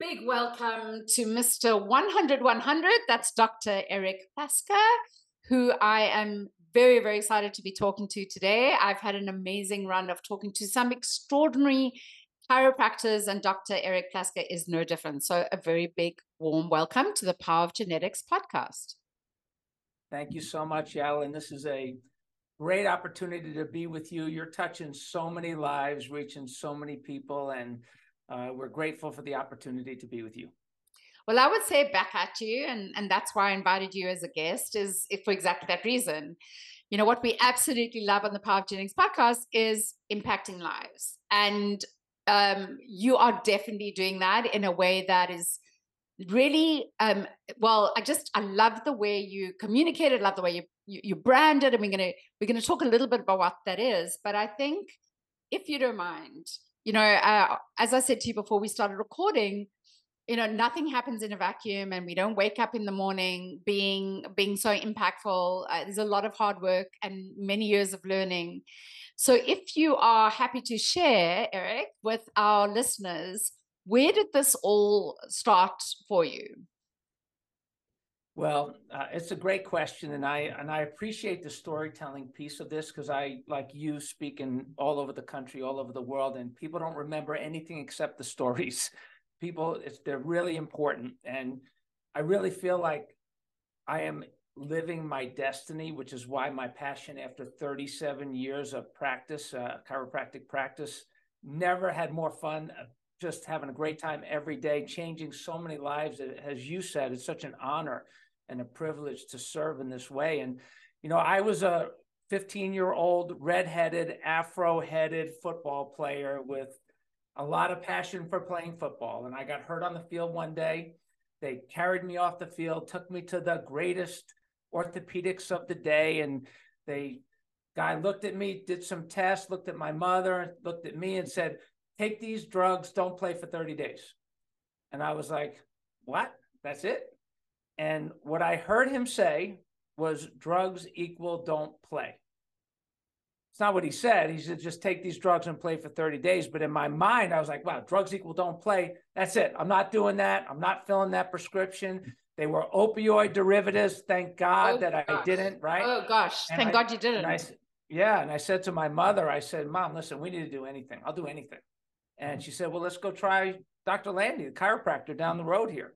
big welcome to Mr. 100 100. That's Dr. Eric Plasker, who I am very, very excited to be talking to today. I've had an amazing run of talking to some extraordinary chiropractors, and Dr. Eric Plasker is no different. So, a very big, warm welcome to the Power of Genetics podcast. Thank you so much, Yael. This is a great opportunity to be with you. You're touching so many lives, reaching so many people, and uh, we're grateful for the opportunity to be with you. Well, I would say back at you, and, and that's why I invited you as a guest, is for exactly that reason. You know, what we absolutely love on the Power of Genetics podcast is impacting lives. And um, you are definitely doing that in a way that is really um, well i just i love the way you communicated love the way you you, you branded and we're gonna we're gonna talk a little bit about what that is but i think if you don't mind you know, uh, as I said to you before we started recording, you know, nothing happens in a vacuum, and we don't wake up in the morning being being so impactful. Uh, there's a lot of hard work and many years of learning. So, if you are happy to share, Eric, with our listeners, where did this all start for you? Well, uh, it's a great question, and I and I appreciate the storytelling piece of this because I, like you, speak in all over the country, all over the world, and people don't remember anything except the stories. People, it's they're really important, and I really feel like I am living my destiny, which is why my passion after 37 years of practice, uh, chiropractic practice, never had more fun. Uh, just having a great time every day, changing so many lives. As you said, it's such an honor and a privilege to serve in this way. And, you know, I was a 15 year old, redheaded, afro headed football player with a lot of passion for playing football. And I got hurt on the field one day. They carried me off the field, took me to the greatest orthopedics of the day. And they, guy looked at me, did some tests, looked at my mother, looked at me and said, take these drugs, don't play for 30 days. And I was like, what? That's it? And what I heard him say was drugs equal don't play. It's not what he said. He said just take these drugs and play for 30 days. But in my mind, I was like, wow, drugs equal don't play. That's it. I'm not doing that. I'm not filling that prescription. They were opioid derivatives. Thank God oh, that gosh. I didn't, right? Oh gosh. And Thank I, God you didn't. And I, yeah. And I said to my mother, I said, Mom, listen, we need to do anything. I'll do anything. And she said, Well, let's go try Dr. Landy, the chiropractor down the road here.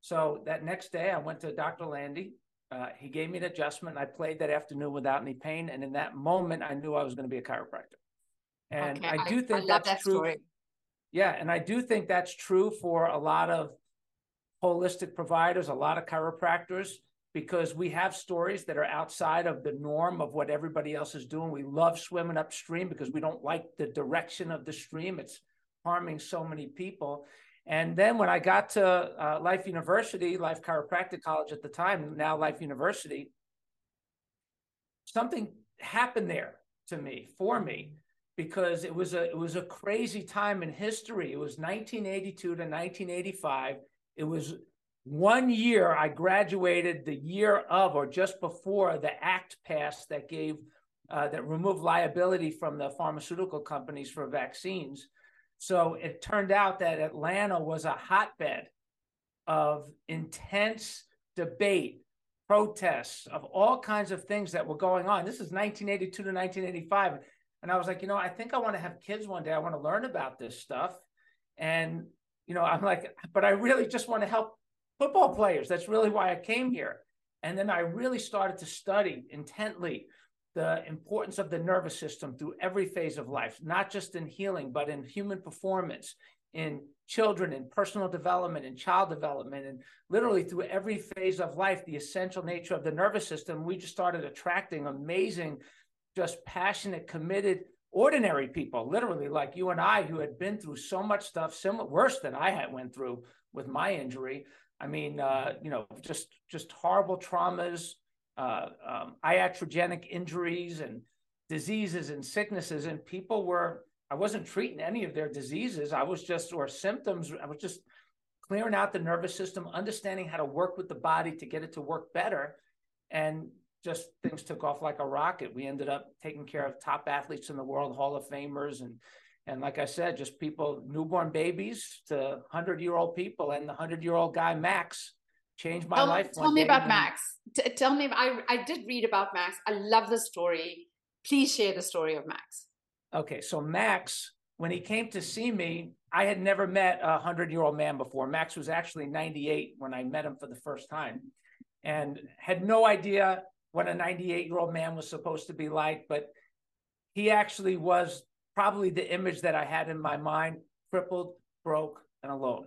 So that next day, I went to Dr. Landy. Uh, he gave me an adjustment. And I played that afternoon without any pain, and in that moment, I knew I was going to be a chiropractor. And okay. I do think I that's that true. Story. Yeah, and I do think that's true for a lot of holistic providers, a lot of chiropractors, because we have stories that are outside of the norm of what everybody else is doing. We love swimming upstream because we don't like the direction of the stream. It's harming so many people. And then when I got to uh, Life University, Life Chiropractic College at the time, now Life University, something happened there to me, for me, because it was a it was a crazy time in history. It was 1982 to 1985. It was one year I graduated the year of or just before the act passed that gave uh, that removed liability from the pharmaceutical companies for vaccines. So it turned out that Atlanta was a hotbed of intense debate, protests, of all kinds of things that were going on. This is 1982 to 1985. And I was like, you know, I think I want to have kids one day. I want to learn about this stuff. And, you know, I'm like, but I really just want to help football players. That's really why I came here. And then I really started to study intently the importance of the nervous system through every phase of life, not just in healing, but in human performance, in children, in personal development, in child development, and literally through every phase of life, the essential nature of the nervous system. We just started attracting amazing, just passionate, committed, ordinary people, literally like you and I, who had been through so much stuff, similar, worse than I had went through with my injury. I mean, uh, you know, just just horrible traumas, uh, um, iatrogenic injuries and diseases and sicknesses, and people were. I wasn't treating any of their diseases. I was just or symptoms. I was just clearing out the nervous system, understanding how to work with the body to get it to work better, and just things took off like a rocket. We ended up taking care of top athletes in the world, Hall of Famers, and And like I said, just people, newborn babies to 100 year old people, and the 100 year old guy, Max, changed my tell, life. Tell me about Max. T- tell me, I, I did read about Max. I love the story. Please share the story of Max. Okay, so Max, when he came to see me, I had never met a 100 year old man before. Max was actually 98 when I met him for the first time and had no idea what a 98 year old man was supposed to be like, but he actually was probably the image that I had in my mind crippled, broke, and alone.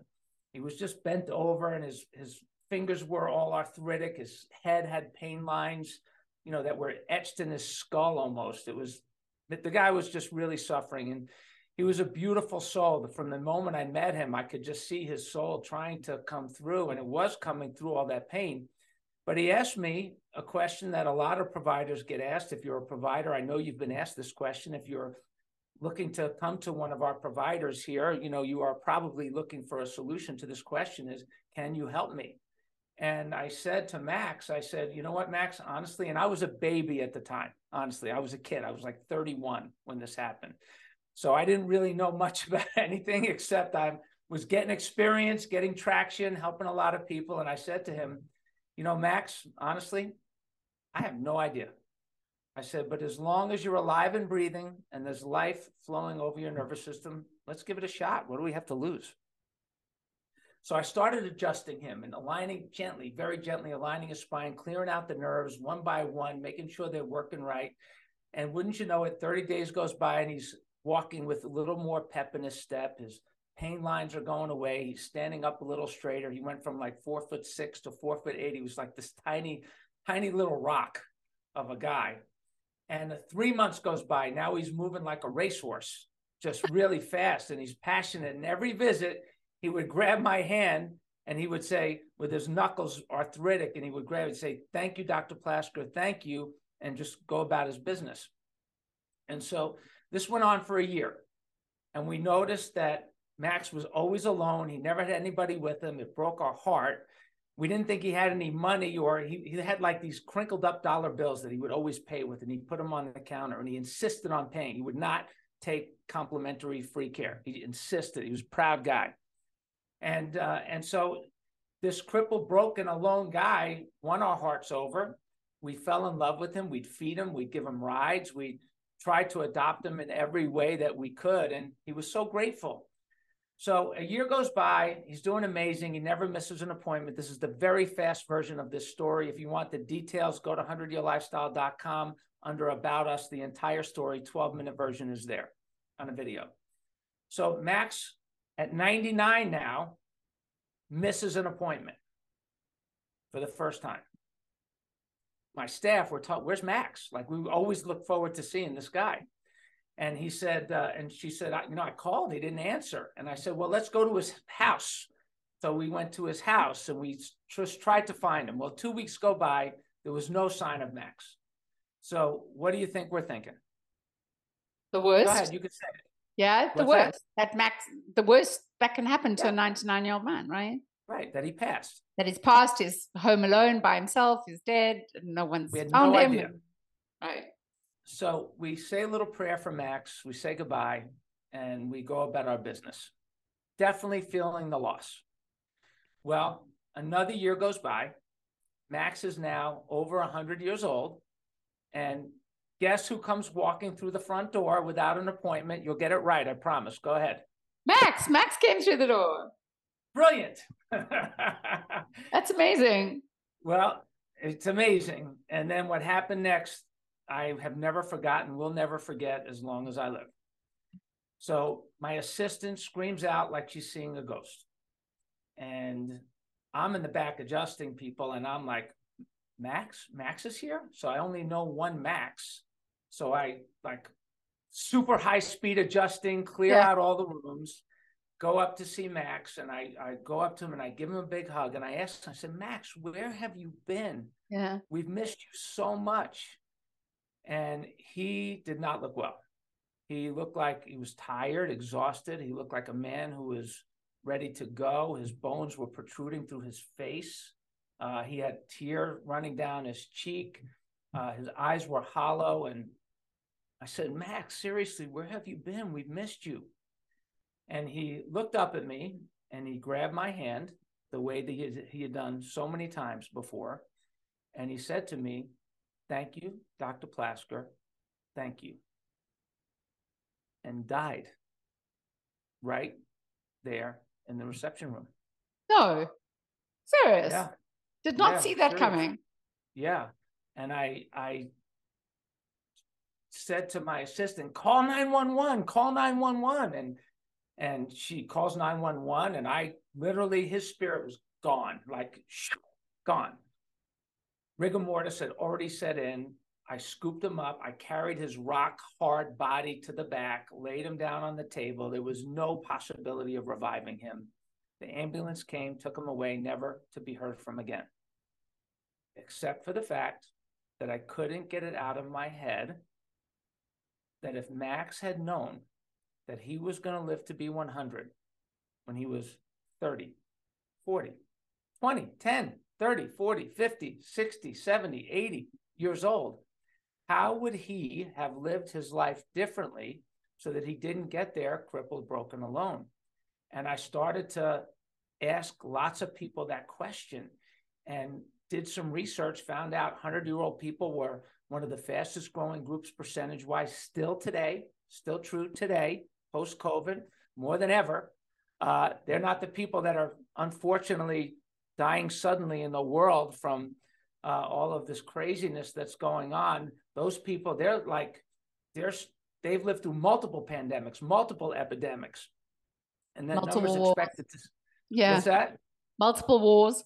He was just bent over and his, his fingers were all arthritic. His head had pain lines, you know, that were etched in his skull almost. It was, the guy was just really suffering. And he was a beautiful soul. From the moment I met him, I could just see his soul trying to come through, and it was coming through all that pain. But he asked me a question that a lot of providers get asked. If you're a provider, I know you've been asked this question. If you're looking to come to one of our providers here, you know, you are probably looking for a solution to this question is, can you help me? And I said to Max, I said, you know what, Max, honestly, and I was a baby at the time. Honestly, I was a kid. I was like 31 when this happened. So I didn't really know much about anything except I was getting experience, getting traction, helping a lot of people. And I said to him, you know, Max, honestly, I have no idea. I said, but as long as you're alive and breathing and there's life flowing over your nervous system, let's give it a shot. What do we have to lose? So I started adjusting him and aligning gently, very gently aligning his spine, clearing out the nerves one by one, making sure they're working right. And wouldn't you know it, 30 days goes by and he's walking with a little more pep in his step. His pain lines are going away. He's standing up a little straighter. He went from like four foot six to four foot eight. He was like this tiny, tiny little rock of a guy. And three months goes by. Now he's moving like a racehorse, just really fast. And he's passionate. And every visit, he would grab my hand and he would say, with his knuckles arthritic, and he would grab it and say, Thank you, Dr. Plasker, thank you, and just go about his business. And so this went on for a year. And we noticed that Max was always alone. He never had anybody with him. It broke our heart we didn't think he had any money or he, he had like these crinkled up dollar bills that he would always pay with and he put them on the counter and he insisted on paying he would not take complimentary free care he insisted he was a proud guy and uh, and so this crippled broken alone guy won our hearts over we fell in love with him we'd feed him we'd give him rides we tried to adopt him in every way that we could and he was so grateful so a year goes by. He's doing amazing. He never misses an appointment. This is the very fast version of this story. If you want the details, go to 100yearlifestyle.com under About Us. The entire story, 12 minute version, is there on a video. So Max, at 99 now, misses an appointment for the first time. My staff were taught, Where's Max? Like, we always look forward to seeing this guy. And he said, uh, and she said, you know, I called, he didn't answer. And I said, well, let's go to his house. So we went to his house and we just tried to find him. Well, two weeks go by, there was no sign of Max. So what do you think we're thinking? The worst. Go ahead, you could say it. Yeah, the What's worst. That? that Max, the worst that can happen to yeah. a 99 year old man, right? Right, that he passed. That he's passed, he's home alone by himself, he's dead, no one's we had no him. Idea. Right. So we say a little prayer for Max, we say goodbye, and we go about our business. Definitely feeling the loss. Well, another year goes by. Max is now over 100 years old. And guess who comes walking through the front door without an appointment? You'll get it right, I promise. Go ahead. Max, Max came through the door. Brilliant. That's amazing. Well, it's amazing. And then what happened next I have never forgotten, will never forget as long as I live. So my assistant screams out like she's seeing a ghost. And I'm in the back adjusting people, and I'm like, Max, Max is here. So I only know one Max. So I like super high speed adjusting, clear yeah. out all the rooms, go up to see Max, and I, I go up to him and I give him a big hug. And I asked him, I said, Max, where have you been? Yeah. We've missed you so much and he did not look well. He looked like he was tired, exhausted. He looked like a man who was ready to go. His bones were protruding through his face. Uh, he had tear running down his cheek. Uh, his eyes were hollow, and I said, Max, seriously, where have you been? We've missed you. And he looked up at me and he grabbed my hand the way that he had, he had done so many times before. And he said to me, Thank you, Dr. Plasker. Thank you. And died right there in the reception room. No, serious. Yeah. Did not Yeah, see that serious. coming. Yeah. And I I said to my assistant, call 911, call 911. And and she calls 911 and I literally his spirit was gone, like gone. Rigor mortis had already set in. I scooped him up. I carried his rock hard body to the back, laid him down on the table. There was no possibility of reviving him. The ambulance came, took him away, never to be heard from again, except for the fact that I couldn't get it out of my head that if Max had known that he was going to live to be 100 when he was 30, 40, 20, 10, 30, 40, 50, 60, 70, 80 years old, how would he have lived his life differently so that he didn't get there crippled, broken, alone? And I started to ask lots of people that question and did some research, found out 100 year old people were one of the fastest growing groups percentage wise still today, still true today, post COVID, more than ever. Uh, they're not the people that are unfortunately dying suddenly in the world from uh, all of this craziness that's going on. Those people, they're like, they're they've lived through multiple pandemics, multiple epidemics, and then Multiple numbers wars. expected to. Yeah. What's that? Multiple wars.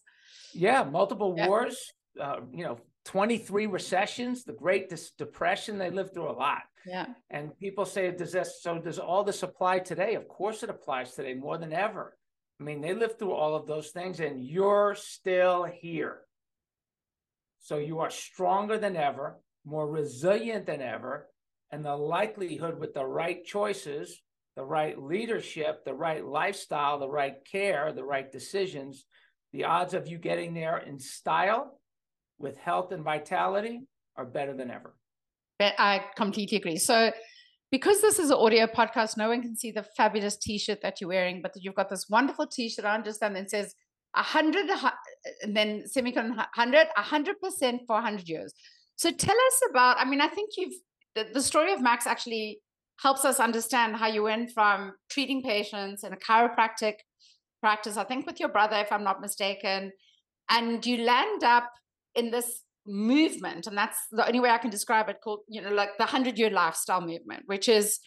Yeah, multiple Yeah. wars. Uh, you know, twenty-three recessions, the Great Depression. They lived through a lot. Yeah. And people say, does this, so does all this apply today? Of course it applies today more than ever. I mean, they lived through all of those things and you're still here. So you are stronger than ever, more resilient than ever. And the likelihood with the right choices, the right leadership, the right lifestyle, the right care, the right decisions, the odds of you getting there in style with health and vitality are better than ever. But I completely agree. So, because this is an audio podcast, no one can see the fabulous T-shirt that you're wearing, but you've got this wonderful T-shirt. I understand that says a hundred, and then semicolon 100, a hundred percent for a hundred years. So, tell us about. I mean, I think you've the, the story of Max actually helps us understand how you went from treating patients in a chiropractic practice, I think with your brother, if I'm not mistaken, and you land up in this movement and that's the only way i can describe it called you know like the 100 year lifestyle movement which is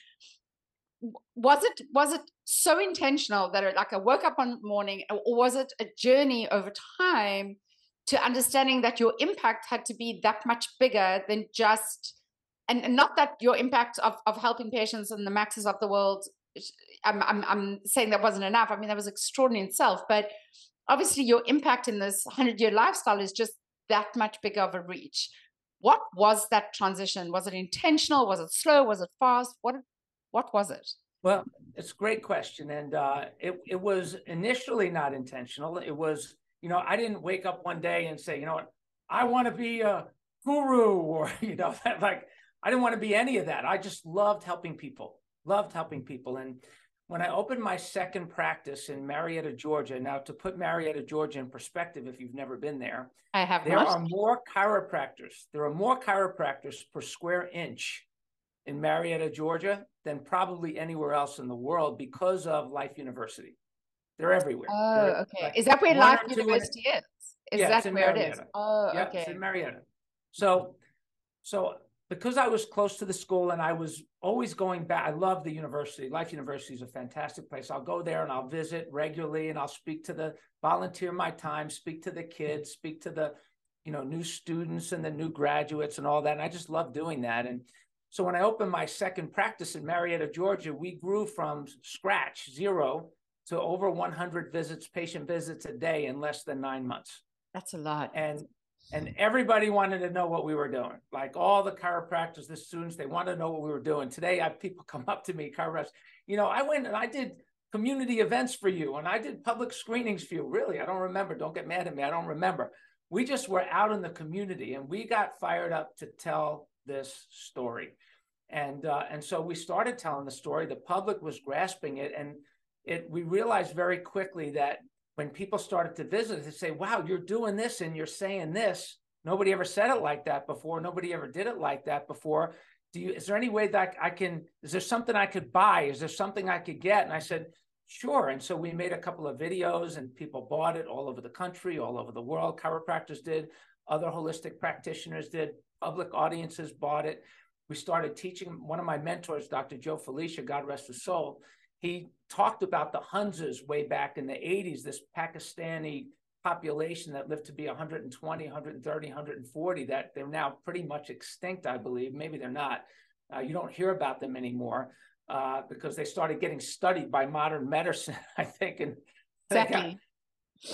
was it was it so intentional that it like i woke up one morning or was it a journey over time to understanding that your impact had to be that much bigger than just and, and not that your impact of, of helping patients and the maxes of the world I'm, I'm i'm saying that wasn't enough. I mean that was extraordinary in itself but obviously your impact in this 100 year lifestyle is just that much bigger of a reach. What was that transition? Was it intentional? Was it slow? Was it fast? What what was it? Well, it's a great question, and uh, it it was initially not intentional. It was, you know, I didn't wake up one day and say, you know what, I want to be a guru, or you know, like I didn't want to be any of that. I just loved helping people, loved helping people, and when I opened my second practice in Marietta, Georgia. Now, to put Marietta, Georgia in perspective, if you've never been there, I have there are more chiropractors. There are more chiropractors per square inch in Marietta, Georgia, than probably anywhere else in the world because of Life University. They're everywhere. oh, They're okay. like Is that where Life two in- University is? Is Yeah, that where it is? Marietta. Oh, yeah, okay. it's in Marietta. So, so because I was close to the school and I was always going back, I love the university. Life University is a fantastic place. I'll go there and I'll visit regularly and I'll speak to the volunteer my time, speak to the kids, speak to the, you know, new students and the new graduates and all that. And I just love doing that. And so when I opened my second practice in Marietta, Georgia, we grew from scratch, zero, to over 100 visits, patient visits a day in less than nine months That's a lot. and and everybody wanted to know what we were doing. Like all the chiropractors, the students, they wanted to know what we were doing. Today, I have people come up to me, chiropractors. You know, I went and I did community events for you, and I did public screenings for you. Really, I don't remember. Don't get mad at me. I don't remember. We just were out in the community, and we got fired up to tell this story. And uh, and so we started telling the story. The public was grasping it, and it we realized very quickly that when people started to visit, they say, "Wow, you're doing this and you're saying this." Nobody ever said it like that before. Nobody ever did it like that before. Do you? Is there any way that I can? Is there something I could buy? Is there something I could get? And I said, Sure. And so we made a couple of videos and people bought it all over the country, all over the world. Chiropractors did, other holistic practitioners did, public audiences bought it. We started teaching. One of my mentors, Dr. Joe Flesia, God rest his soul, he talked about the Hunzas way back in the 80s, this Pakistani population that lived to be 120, 130, 140, that they're now pretty much extinct, I believe. Maybe they're not. Uh, you don't hear about them anymore uh, because they started getting studied by modern medicine, I think. And exactly.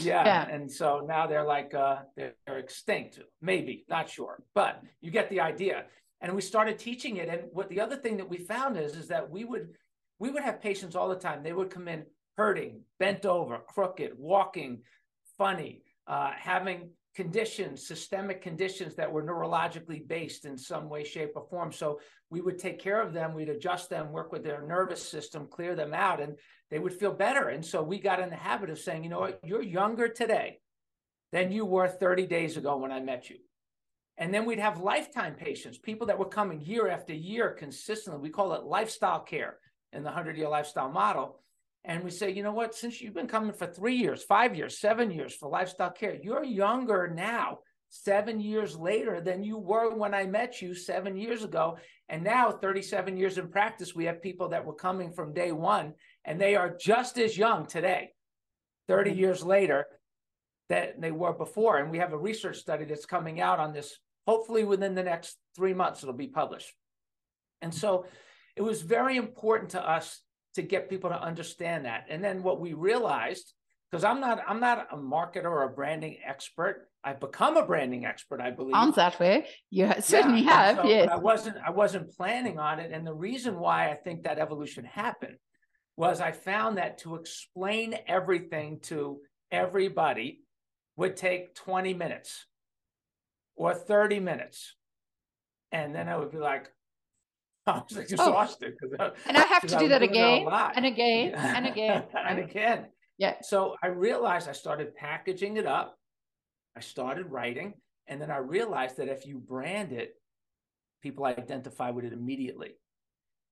yeah, yeah, And so now they're like, uh, they're, they're extinct, maybe, not sure, but you get the idea. And we started teaching it. And what the other thing that we found is, is that we would, we would have patients all the time. They would come in hurting, bent over, crooked, walking, funny, uh, having conditions, systemic conditions that were neurologically based in some way, shape, or form. So we would take care of them, we'd adjust them, work with their nervous system, clear them out, and they would feel better. And so we got in the habit of saying, you know what, you're younger today than you were 30 days ago when I met you. And then we'd have lifetime patients, people that were coming year after year consistently. We call it lifestyle care in the 100 year lifestyle model and we say, you know what, since you've been coming for three years, five years, seven years for lifestyle care, you're younger now, seven years later than you were when I met you seven years ago. And now, 37 years in practice, we have people that were coming from day one, and they are just as young today, 30 mm-hmm. years later, that they were before. And we have a research study that's coming out on this. Hopefully, within the next three months, it'll be published. And so it was very important to us to get people to understand that. And then what we realized, because I'm not I'm not a marketer or a branding expert. I've become a branding expert, I believe. On that way, you certainly yeah, have. So, yes. I wasn't I wasn't planning on it, and the reason why I think that evolution happened was I found that to explain everything to everybody would take 20 minutes or 30 minutes. And then I would be like, I was oh. exhausted. Oh. and I have to do that again and again and again and again. Yeah. So I realized I started packaging it up. I started writing, and then I realized that if you brand it, people identify with it immediately.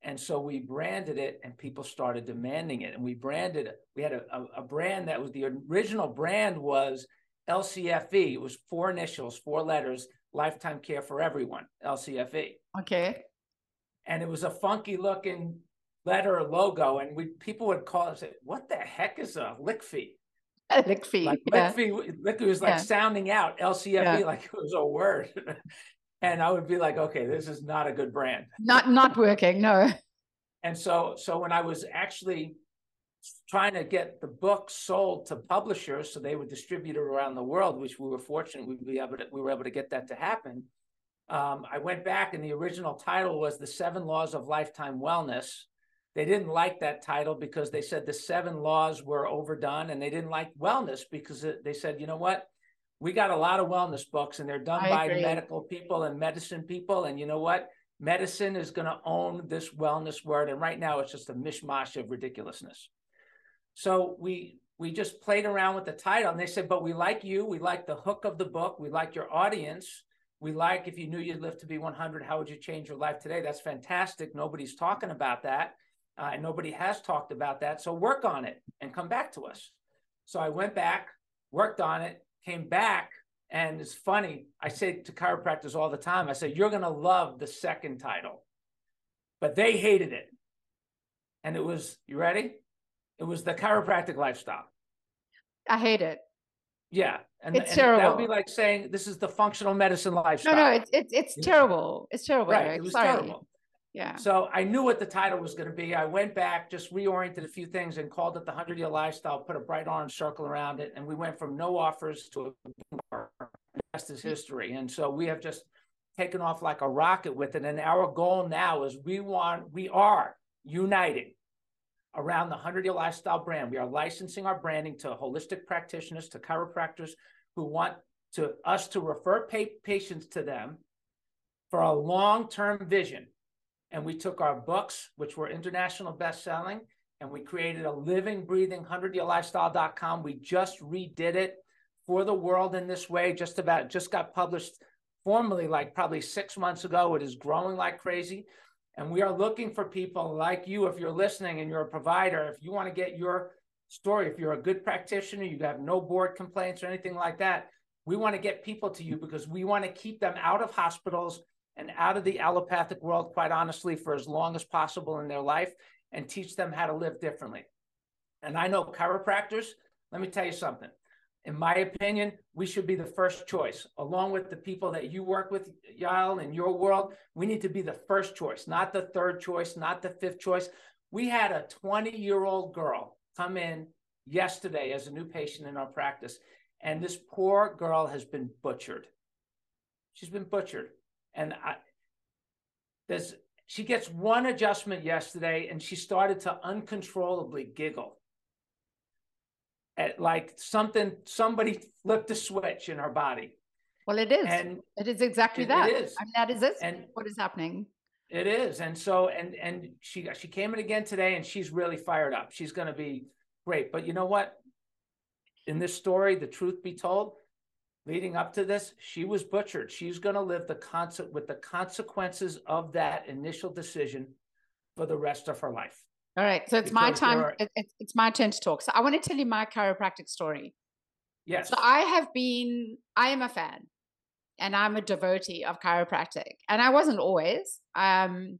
And so we branded it, and people started demanding it. And we branded it. We had a, a, a brand that was the original brand was LCFE. It was four initials, four letters, lifetime care for everyone, LCFE. Okay and it was a funky looking letter logo, and we people would call us, "What the heck is a lick fee?" A lick fee, like yeah. lick fee, lick was like yeah. sounding out LCFE yeah. like it was a word, and I would be like, "Okay, this is not a good brand." Not not working, no. And so, so when I was actually trying to get the book sold to publishers so they would distribute it around the world, which we were fortunate we, be able to, we were able to get that to happen um, I went back and the original title was The Seven Laws of Lifetime Wellness. They didn't like that title because they said the seven laws were overdone and they didn't like wellness because they said, you know what? We got a lot of wellness books and they're done I by agree. medical people and medicine people. And you know what? Medicine is going to own this wellness word. And right now it's just a mishmash of ridiculousness. So we we just played around with the title and they said, but we like you. We like the hook of the book. We like your audience. We like if you knew you'd live to be 100, how would you change your life today? That's fantastic. Nobody's talking about that. Uh, and nobody has talked about that. So work on it and come back to us. So I went back, worked on it, came back. And it's funny. I say to chiropractors all the time, I say, you're going to love the second title. But they hated it. And it was, you ready? It was the chiropractic lifestyle. I hate it. Yeah, and it's and terrible. That would be like saying this is the functional medicine lifestyle. No, no, it's it's it's yeah. terrible. It's terrible. Right, it was Sorry. terrible. Yeah. So I knew what the title was going to be. I went back, just reoriented a few things, and called it the Hundred Year Lifestyle. Put a bright orange circle around it, and we went from no offers to a rest is history. And so we have just taken off like a rocket with it. And our goal now is we want we are uniting around the 100 year lifestyle brand. We are licensing our branding to holistic practitioners, to chiropractors who want to us to refer pa- patients to them for a long term vision. and we took our books, which were international best-selling, and we created a living, breathing 100yearlifestyle.com. We just redid it for the world in this way, just about just got published formally like probably six months ago. It is growing like crazy. And we are looking for people like you, if you're listening and you're a provider, if you want to get your story, if you're a good practitioner, you have no board complaints or anything like that, we want to get people to you because we want to keep them out of hospitals and out of the allopathic world, quite honestly, for as long as possible in their life and teach them how to live differently. And I know chiropractors, let me tell you something in my opinion, we should be the first choice, along with the people that you work with, Yael, in your world. We need to be the first choice, not the third choice, not the fifth choice. We had a 20 year old girl come in yesterday as a new patient in our practice, and this poor girl has been butchered. She's been butchered. And I, there's, she gets one adjustment yesterday, and she started to uncontrollably giggle at like something somebody flipped a switch in her body. Well it is. And it is exactly it, that. it is. I mean, that is it. And what is happening? It is. And so and and she she came in again today and she's really fired up. She's going to be great. But you know what? In this story the truth be told leading up to this she was butchered. She's going to live the concept with the consequences of that initial decision for the rest of her life all right. So it's because my time. Are... It's, it's my turn to talk. So I want to tell you my chiropractic story. Yes. So I have been, I am a fan and I'm a devotee of chiropractic. And I wasn't always. Um,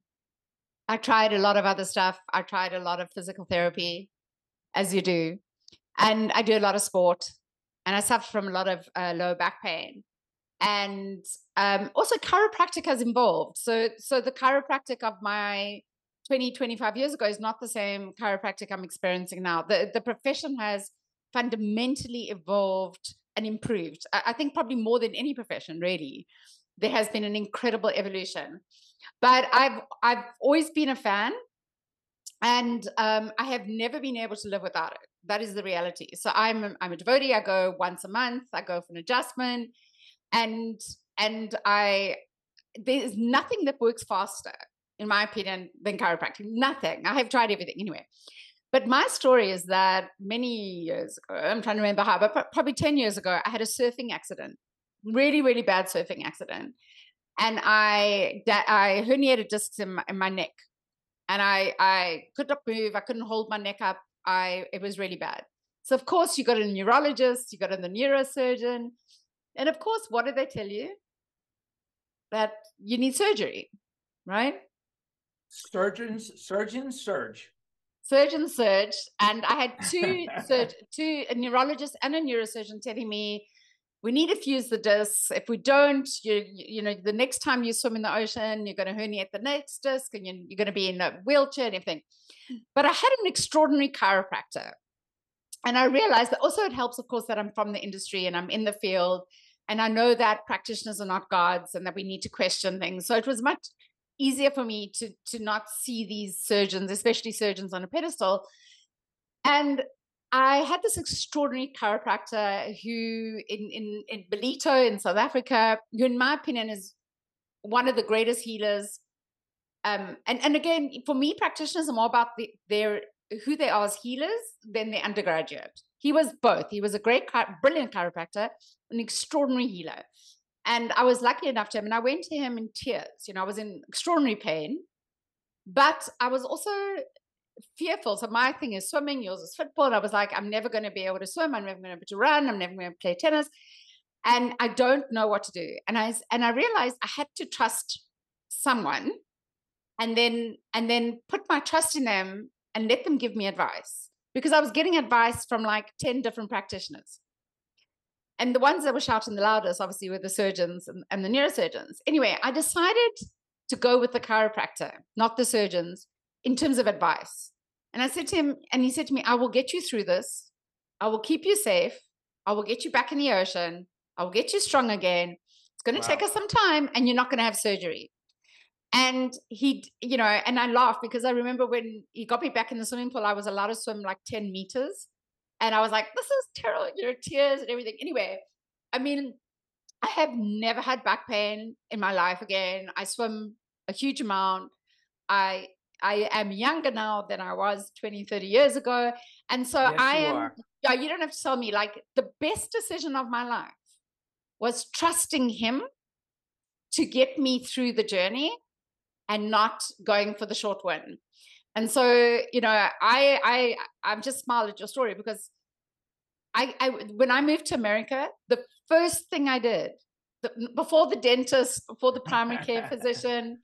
I tried a lot of other stuff. I tried a lot of physical therapy, as you do. And I do a lot of sport. And I suffer from a lot of uh, lower back pain. And um, also chiropractic has involved. So, so the chiropractic of my 20, 25 years ago is not the same chiropractic I'm experiencing now. The, the profession has fundamentally evolved and improved. I, I think probably more than any profession, really. There has been an incredible evolution. But I've I've always been a fan and um, I have never been able to live without it. That is the reality. So I'm I'm a devotee. I go once a month. I go for an adjustment, and and I there's nothing that works faster in my opinion, than chiropractic. Nothing. I have tried everything anyway. But my story is that many years ago, I'm trying to remember how, but probably 10 years ago, I had a surfing accident, really, really bad surfing accident. And I, I herniated discs in my, in my neck and I, I could not move. I couldn't hold my neck up. I, it was really bad. So of course you got a neurologist, you got a neurosurgeon. And of course, what did they tell you? That you need surgery, right? Surgeons, surgeon surge. Surgeon surge, and I had two surg- two a neurologist and a neurosurgeon telling me we need to fuse the discs. If we don't, you you know, the next time you swim in the ocean, you're going to herniate the next disc, and you're, you're going to be in a wheelchair and everything. But I had an extraordinary chiropractor, and I realized that also it helps, of course, that I'm from the industry and I'm in the field, and I know that practitioners are not gods, and that we need to question things. So it was much easier for me to to not see these surgeons, especially surgeons on a pedestal. And I had this extraordinary chiropractor who in in in Ballito in South Africa, who in my opinion is one of the greatest healers. Um, and and again, for me, practitioners are more about the, their who they are as healers than the undergraduate. He was both. He was a great, brilliant chiropractor, an extraordinary healer. And I was lucky enough to him, and I went to him in tears. You know, I was in extraordinary pain, but I was also fearful. So my thing is swimming, yours is football. And I was like, I'm never going to be able to swim. I'm never going to be able to run. I'm never going to play tennis, and I don't know what to do. And I and I realized I had to trust someone, and then and then put my trust in them and let them give me advice because I was getting advice from like ten different practitioners. And the ones that were shouting the loudest, obviously, were the surgeons and, and the neurosurgeons. Anyway, I decided to go with the chiropractor, not the surgeons, in terms of advice. And I said to him, and he said to me, I will get you through this. I will keep you safe. I will get you back in the ocean. I will get you strong again. It's going to wow. take us some time, and you're not going to have surgery. And he, you know, and I laughed because I remember when he got me back in the swimming pool, I was allowed to swim like 10 meters. And I was like, this is terrible, you know, tears and everything. Anyway, I mean, I have never had back pain in my life again. I swim a huge amount. I I am younger now than I was 20, 30 years ago. And so Yes, I am, are. yeah, you don't have to tell me, like, the best decision of my life was trusting him to get me through the journey and not going for the short win. And so, you know, I, I, I'm just smile at your story because I, I, when I moved to America, the first thing I did the, before the dentist, before the primary care physician,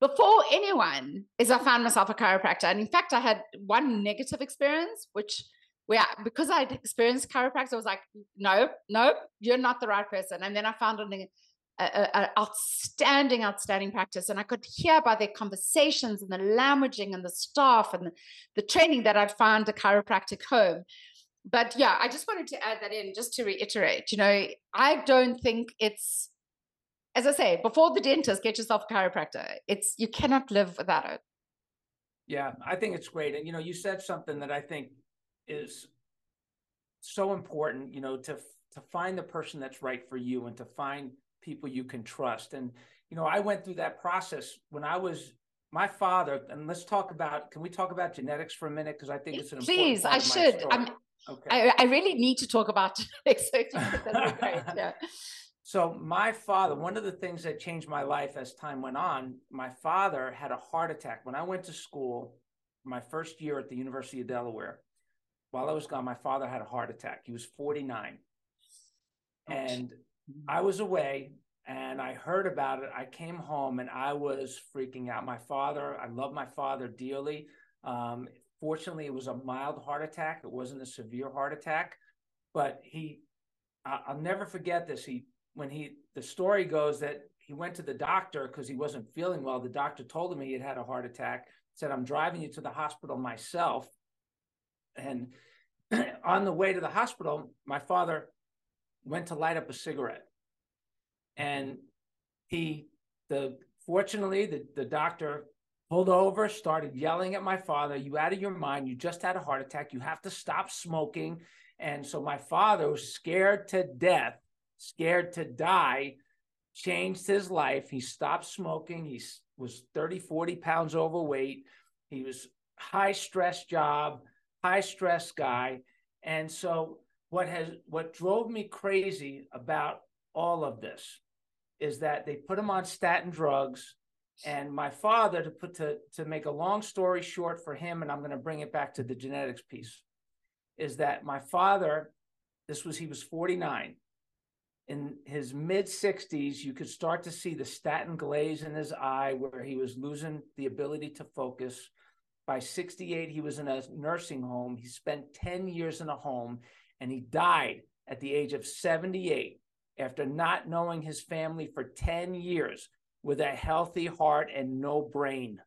before anyone, is I found myself a chiropractor. And in fact, I had one negative experience, which where because I'd experienced chiropractor, I was like, no, no, you're not the right person. And then I found an, an outstanding, outstanding practice. And I could hear by their conversations and the languaging and the staff and the, the training that I'd found a chiropractic home but yeah, I just wanted to add that in just to reiterate. You know, I don't think it's, as I say, before the dentist, get yourself a chiropractor. It's you cannot live without it. Yeah, I think it's great. And you know, you said something that I think is so important. You know, to to find the person that's right for you and to find people you can trust. And you know, I went through that process when I was my father. And let's talk about. Can we talk about genetics for a minute? Because I think it's an please. I should. Okay. I, I really need to talk about genetics. So that'd be great. Yeah. So my father, one of the things that changed my life as time went on, my father had a heart attack when I went to school. My first year at the University of Delaware, while I was gone, my father had a heart attack. He was 49, and I was away. And I heard about it. I came home and I was freaking out. My father, I love my father dearly. Um, Fortunately, it was a mild heart attack. It wasn't a severe heart attack, but he, I'll never forget this. He, when he, the story goes that he went to the doctor because he wasn't feeling well. The doctor told him he had had a heart attack, said, I'm driving you to the hospital myself. And on the way to the hospital, my father went to light up a cigarette. Mm-hmm. And he, the, fortunately, the, the doctor pulled over, started yelling at my father, You out of your mind. You just had a heart attack. You have to stop smoking. And so my father was scared to death, scared to die, changed his life. He stopped smoking. He was 30, 40 pounds overweight. He was high stress job, high stress guy. And so what has what drove me crazy about all of this is that they put him on statin drugs and my father, to put to to make a long story short for him, and I'm going to bring it back to the genetics piece, is that my father, this was he was 49. In his mid 60s, you could start to see the statin glaze in his eye where he was losing the ability to focus. By 68, he was in a nursing home. He spent 10 years in a home and he died at the age of 78 after not knowing his family for 10 years with a healthy heart and no brain.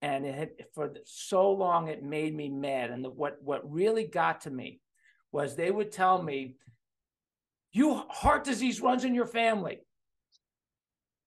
And it had, for so long, it made me mad. And the, what, what really got to me was they would tell me, you heart disease runs in your family.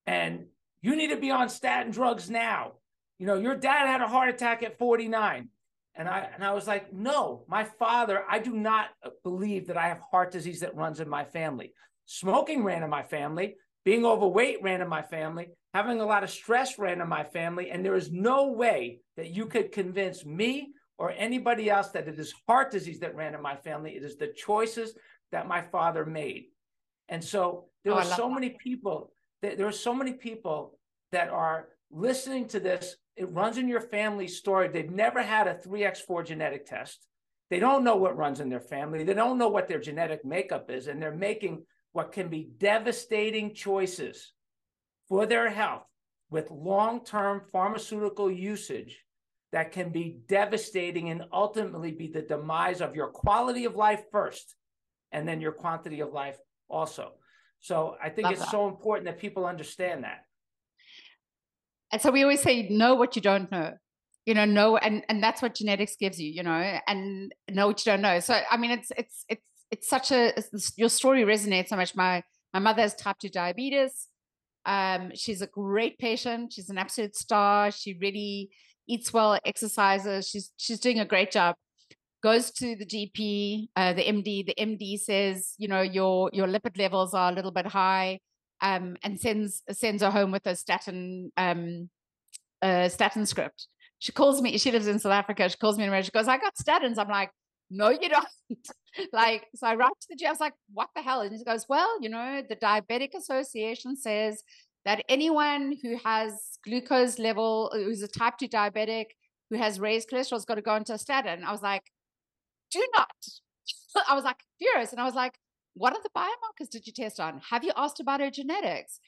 And you need to be on statin drugs now. You know, your dad had a heart attack at 49. And I and I was like, no, my father, I do not believe that I have heart disease that runs in my family. Smoking ran in my family. Being overweight ran in my family. Having a lot of stress ran in my family. And there is no way that you could convince me or anybody else that it is heart disease that ran in my family. It is the choices that my father made. And so there oh, are so that. many people, that, there are so many people that are listening to this. It runs in your family story. They've never had a 3x4 genetic test. They don't know what runs in their family. They don't know what their genetic makeup is. And they're making what can be devastating choices for their health with long term pharmaceutical usage that can be devastating and ultimately be the demise of your quality of life first and then your quantity of life also. So I think Love it's that. so important that people understand that. And so we always say, know what you don't know. You know, know and and that's what genetics gives you, you know, and know what you don't know. So I mean it's it's it's it's such a your story resonates so much. My my mother has type two diabetes. Um, she's a great patient. She's an absolute star. She really eats well, exercises. She's she's doing a great job. Goes to the GP, uh, the MD. The MD says, you know, your your lipid levels are a little bit high, um, and sends sends her home with a statin um, a statin script. She calls me, she lives in South Africa. She calls me in America. She goes, I got statins. I'm like, no, you don't. like, so I write to the G. I was like, what the hell? And she goes, well, you know, the Diabetic Association says that anyone who has glucose level, who's a type 2 diabetic, who has raised cholesterol has got to go into a statin. I was like, do not. I was like furious. And I was like, what are the biomarkers did you test on? Have you asked about her genetics?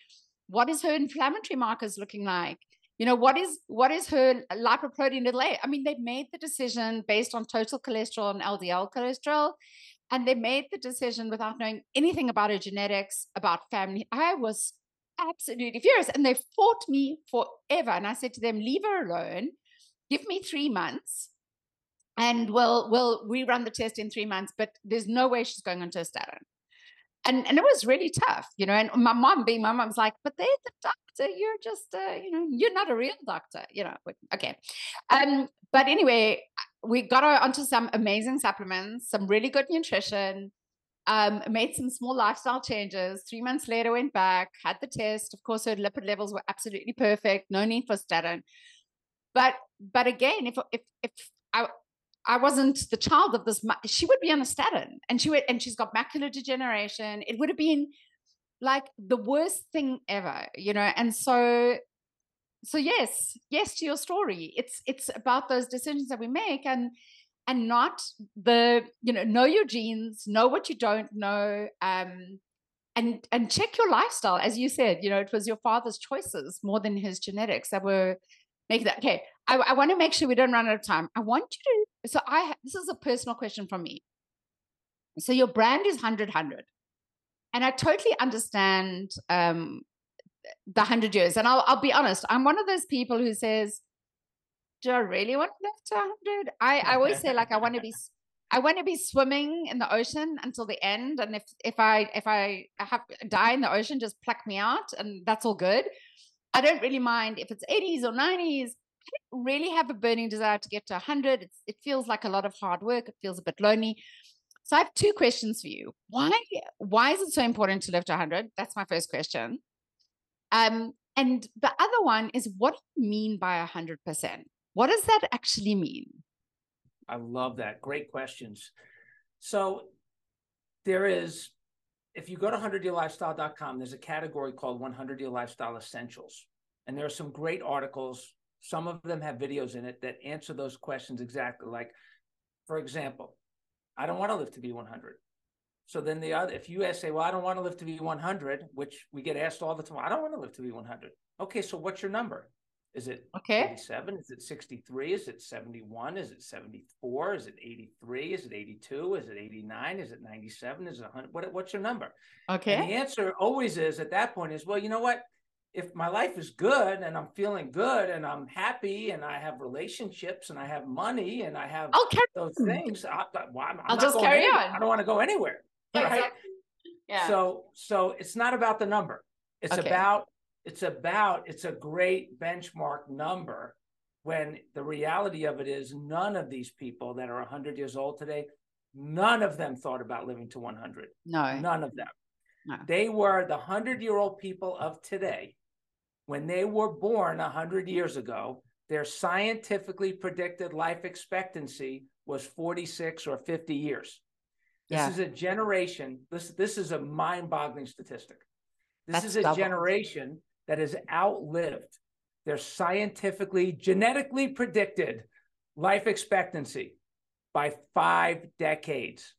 What is her inflammatory markers looking like? You know, what is what is her lipoprotein a? I mean, they made the decision based on total cholesterol and LDL cholesterol. And they made the decision without knowing anything about her genetics, about family. I was absolutely furious. And they fought me forever. And I said to them, leave her alone. Give me three months and we'll we'll rerun the test in three months, but there's no way she's going a statin and and it was really tough, you know. And my mom, being my mom's like, but they're the doctor. You're just, uh, you know, you're not a real doctor, you know. Okay, um, but anyway, we got onto some amazing supplements, some really good nutrition. Um, made some small lifestyle changes. Three months later, went back, had the test. Of course, her lipid levels were absolutely perfect. No need for statin. But but again, if if if I I wasn't the child of this. She would be on a statin, and she would, and she's got macular degeneration. It would have been like the worst thing ever, you know. And so, so yes, yes to your story. It's it's about those decisions that we make, and and not the you know know your genes, know what you don't know, um, and and check your lifestyle. As you said, you know, it was your father's choices more than his genetics that were making that. Okay, I, I want to make sure we don't run out of time. I want you to so I this is a personal question from me. So your brand is 100 100. And I totally understand um, the 100 years. And I'll, I'll be honest, I'm one of those people who says, do I really want to live to 100? I, I always say like I want to be I want to be swimming in the ocean until the end. And if if I if I have die in the ocean, just pluck me out, and that's all good. I don't really mind if it's 80s or 90s really have a burning desire to get to 100. It's, it feels like a lot of hard work. It feels a bit lonely. So I have two questions for you. Why why is it so important to live to 100? That's my first question. Um, and the other one is what do you mean by 100%? What does that actually mean? I love that. Great questions. So there is if you go to 100yearlifestyle.com, there's a category called 100 Year Lifestyle Essentials. And there are some great articles some of them have videos in it that answer those questions exactly. Like, for example, I don't want to live to be 100. So then the other, if you say, well, I don't want to live to be 100, which we get asked all the time, I don't want to live to be 100. Okay, so what's your number? Is it okay. 87? Is it 63? Is it 71? Is it 74? Is it 83? Is it 82? Is it 89? Is it 97? Is it 100? What, what's your number? Okay. And the answer always is at that point is, well, you know what? If my life is good and I'm feeling good and I'm happy and I have relationships and I have money and I have I'll carry those things, I, will just carry anywhere. on. I don't want to go anywhere. Right? Exactly. Yeah. So so it's not about the number. It's okay. about it's about it's a great benchmark number when the reality of it is none of these people that are 100 years old today none of them thought about living to 100 no none of them no. they were the 100 year old people of today when they were born 100 years ago, their scientifically predicted life expectancy was 46 or 50 years. This yeah. is a generation, this, this is a mind boggling statistic. This That's is a double. generation that has outlived their scientifically, genetically predicted life expectancy by five decades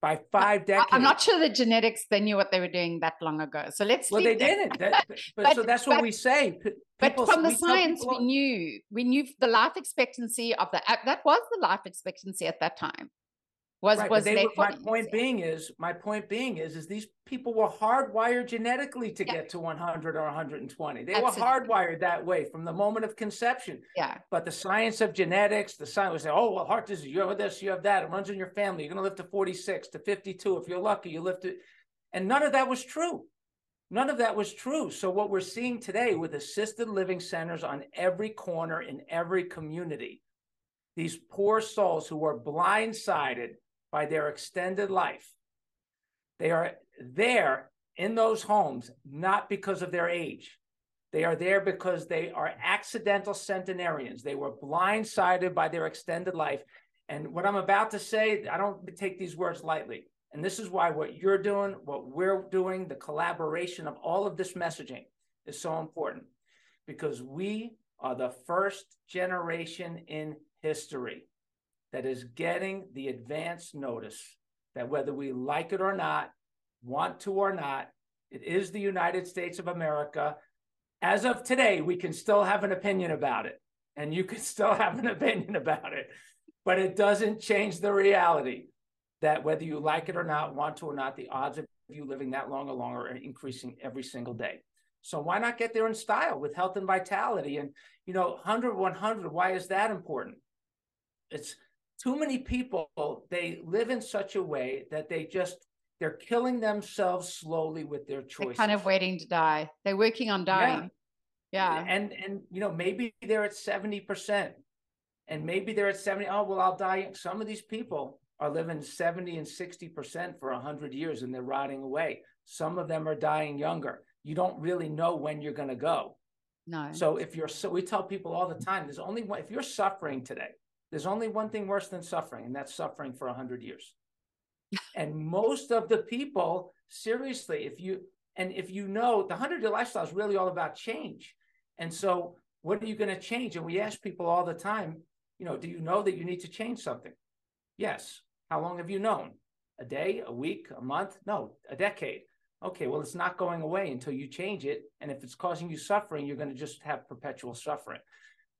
by five decades. I'm not sure the genetics they knew what they were doing that long ago. So let's. Well, they didn't. That, but, so that's what but, we say. People, but from the science, we knew we knew the life expectancy of the uh, that was the life expectancy at that time was right, was they, my point being is my point being is is these people were hardwired genetically to yeah. get to 100 or 120 they Absolutely. were hardwired that way from the moment of conception. Yeah. But the science of genetics the science would say oh well heart disease you have this you have that it runs in your family you're going to live to 46 to 52 if you're lucky you live to and none of that was true. None of that was true. So what we're seeing today with assisted living centers on every corner in every community these poor souls who are blindsided by their extended life. They are there in those homes not because of their age. They are there because they are accidental centenarians. They were blindsided by their extended life. And what I'm about to say, I don't take these words lightly. And this is why what you're doing, what we're doing, the collaboration of all of this messaging is so important because we are the first generation in history that is getting the advance notice that whether we like it or not, want to or not, it is the United States of America. As of today, we can still have an opinion about it, and you can still have an opinion about it, but it doesn't change the reality that whether you like it or not, want to or not, the odds of you living that long or longer are increasing every single day. So why not get there in style with health and vitality? And you know, 100 100, why is that important? It's too many people, they live in such a way that they just they're killing themselves slowly with their choices. They're kind of waiting to die. They're working on dying. Yeah. yeah. And and you know, maybe they're at 70%. And maybe they're at 70. Oh, well, I'll die. Some of these people are living 70 and 60% for 100 years and they're rotting away. Some of them are dying younger. You don't really know when you're going to go. No. So if you're so we tell people all the time there's only one if you're suffering today, there's only one thing worse than suffering and that's suffering for 100 years. and most of the people seriously if you and if you know the 100 year lifestyle is really all about change. And so what are you going to change? And we ask people all the time, you know, do you know that you need to change something? Yes. How long have you known? A day, a week, a month? No, a decade. Okay, well, it's not going away until you change it. And if it's causing you suffering, you're going to just have perpetual suffering.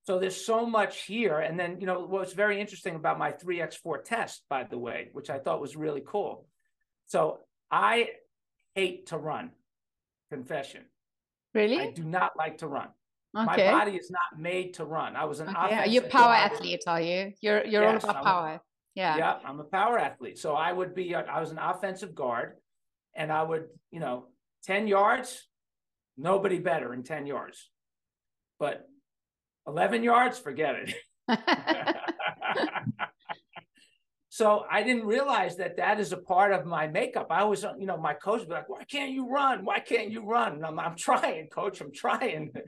So there's so much here. And then, you know, what's very interesting about my 3x4 test, by the way, which I thought was really cool. So I hate to run, confession. Really? I do not like to run. Okay. My body is not made to run. I was an okay. Are a power athlete, are you? You're you're yes, all about power. Yeah. Yeah. I'm a power athlete. So I would be, uh, I was an offensive guard and I would, you know, 10 yards, nobody better in 10 yards. But 11 yards, forget it. so I didn't realize that that is a part of my makeup. I was, you know, my coach would be like, why can't you run? Why can't you run? And I'm, I'm trying, coach, I'm trying.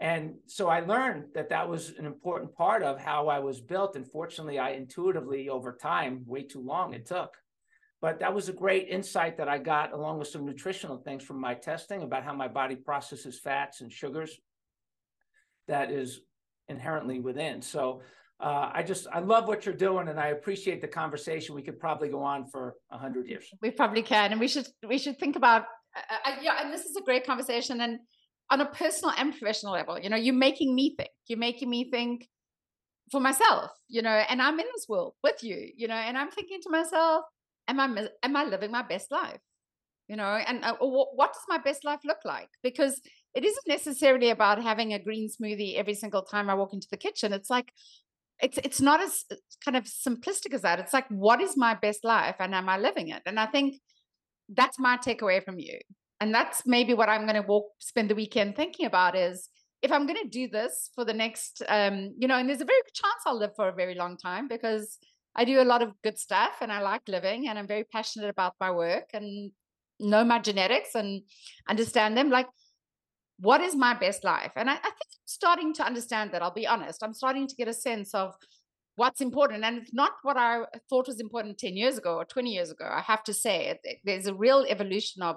And so I learned that that was an important part of how I was built. And fortunately, I intuitively, over time, way too long it took. But that was a great insight that I got along with some nutritional things from my testing about how my body processes fats and sugars that is inherently within. So uh, I just I love what you're doing, and I appreciate the conversation. We could probably go on for a hundred years. We probably can, and we should we should think about uh, uh yeah. And this is a great conversation, and on a personal and professional level. You know, you're making me think. You're making me think for myself. You know, and I'm in this world with you. You know, and I'm thinking to myself, am I am I living my best life? You know, and uh, what does my best life look like? Because it isn't necessarily about having a green smoothie every single time I walk into the kitchen. It's like it's it's not as kind of simplistic as that. It's like what is my best life and am I living it? And I think that's my takeaway from you and that's maybe what i'm going to walk spend the weekend thinking about is if i'm going to do this for the next um you know and there's a very good chance i'll live for a very long time because i do a lot of good stuff and i like living and i'm very passionate about my work and know my genetics and understand them like what is my best life and I, I think i'm starting to understand that i'll be honest i'm starting to get a sense of what's important and it's not what i thought was important 10 years ago or 20 years ago i have to say there's a real evolution of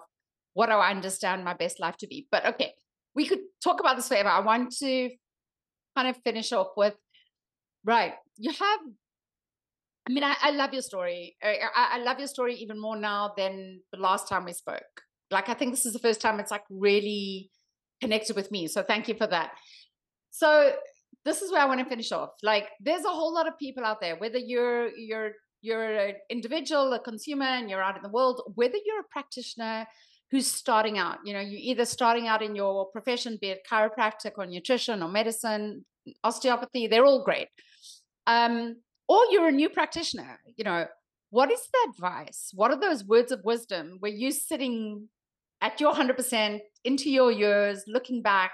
what do I understand my best life to be? But okay, we could talk about this forever. I want to kind of finish off with right. You have, I mean, I, I love your story. I, I love your story even more now than the last time we spoke. Like, I think this is the first time it's like really connected with me. So thank you for that. So this is where I want to finish off. Like, there's a whole lot of people out there, whether you're you're you're an individual, a consumer, and you're out in the world, whether you're a practitioner, who's starting out. You know, you're either starting out in your profession, be it chiropractic or nutrition or medicine, osteopathy, they're all great. Um, or you're a new practitioner, you know, what is the advice? What are those words of wisdom where you're sitting at your 100% into your years, looking back?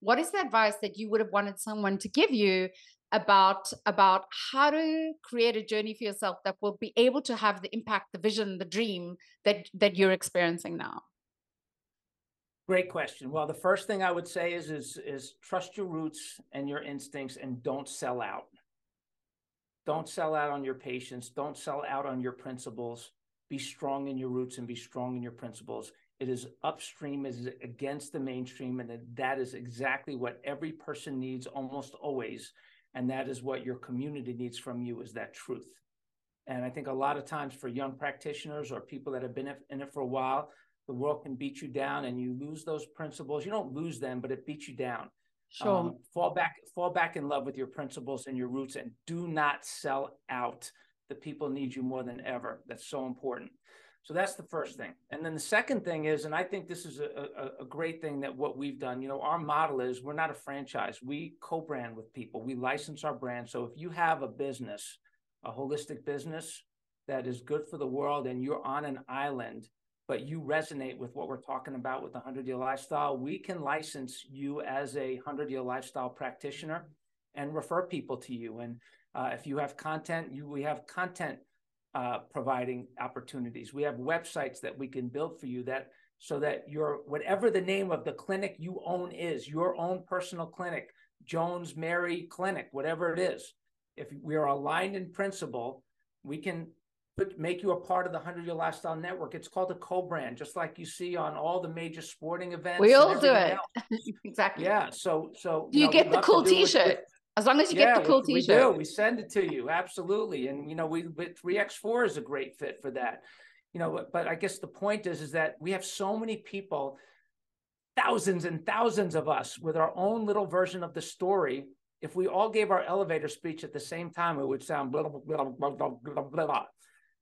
What is the advice that you would have wanted someone to give you about about how to create a journey for yourself that will be able to have the impact the vision the dream that that you're experiencing now Great question. Well, the first thing I would say is is is trust your roots and your instincts and don't sell out. Don't sell out on your patients, don't sell out on your principles. Be strong in your roots and be strong in your principles. It is upstream, it is against the mainstream, and that is exactly what every person needs almost always. And that is what your community needs from you is that truth. And I think a lot of times for young practitioners or people that have been in it for a while, the world can beat you down and you lose those principles. You don't lose them, but it beats you down. Sure. Um, fall back, fall back in love with your principles and your roots, and do not sell out. The people need you more than ever. That's so important. So that's the first thing. And then the second thing is, and I think this is a, a, a, great thing that what we've done, you know, our model is we're not a franchise. We co-brand with people. We license our brand. So if you have a business, a holistic business that is good for the world and you're on an island but you resonate with what we're talking about with the 100 year lifestyle, we can license you as a 100 year lifestyle practitioner and refer people to you. And uh, if you have content, you we have content uh, providing opportunities. We have websites that we can build for you that so that your whatever the name of the clinic you own is, your own personal clinic, Jones Mary Clinic, whatever it is, if we are aligned in principle, we can put, make you a part of the 100 Year Lifestyle Network. It's called a co-brand, just like you see on all the major sporting events. We all do it. exactly. Yeah. So, so do you, you know, get the cool T-shirt? As long as you yeah, get the cool we, T-shirt, we do. We send it to you absolutely, and you know, we three X four is a great fit for that. You know, but, but I guess the point is, is that we have so many people, thousands and thousands of us, with our own little version of the story. If we all gave our elevator speech at the same time, it would sound blah blah blah blah blah blah. blah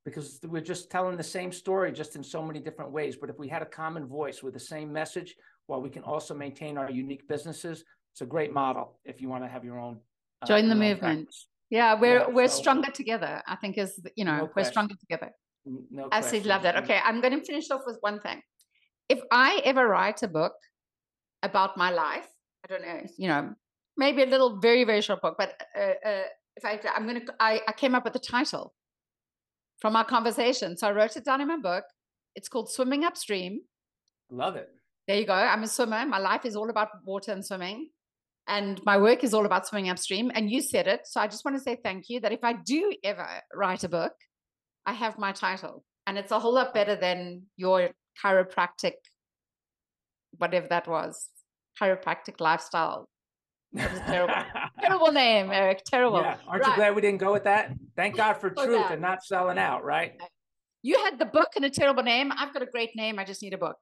because we're just telling the same story just in so many different ways. But if we had a common voice with the same message, while we can also maintain our unique businesses, it's a great model if you want to have your own. Uh, Join the movement. Practice. Yeah, we're yeah, we're so, stronger together. I think is you know no we're stronger together. No I absolutely love that. Okay, I'm going to finish off with one thing. If I ever write a book about my life, I don't know, you know, maybe a little very very short book, but uh, uh, if I I'm going to I, I came up with the title from our conversation. So I wrote it down in my book. It's called Swimming Upstream. Love it. There you go. I'm a swimmer. My life is all about water and swimming. And my work is all about swimming upstream. And you said it. So I just want to say thank you that if I do ever write a book, I have my title. And it's a whole lot better than your chiropractic, whatever that was, chiropractic lifestyle terrible. terrible name, Eric. Terrible. Yeah. Aren't right. you glad we didn't go with that? Thank God for truth and not selling out, right? You had the book and a terrible name. I've got a great name. I just need a book.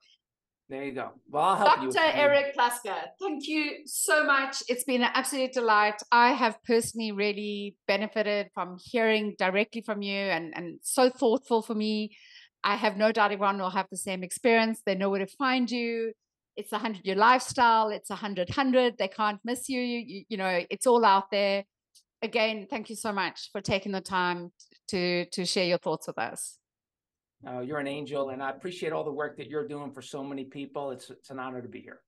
There you go. Well, I'll help Dr. Eric Plasker, thank you so much. It's been an absolute delight. I have personally really benefited from hearing directly from you and, and so thoughtful for me. I have no doubt everyone will have the same experience. They know where to find you it's a hundred year lifestyle it's a hundred hundred they can't miss you. you you know it's all out there again thank you so much for taking the time to to share your thoughts with us oh, you're an angel and i appreciate all the work that you're doing for so many people. It's it's an honor to be here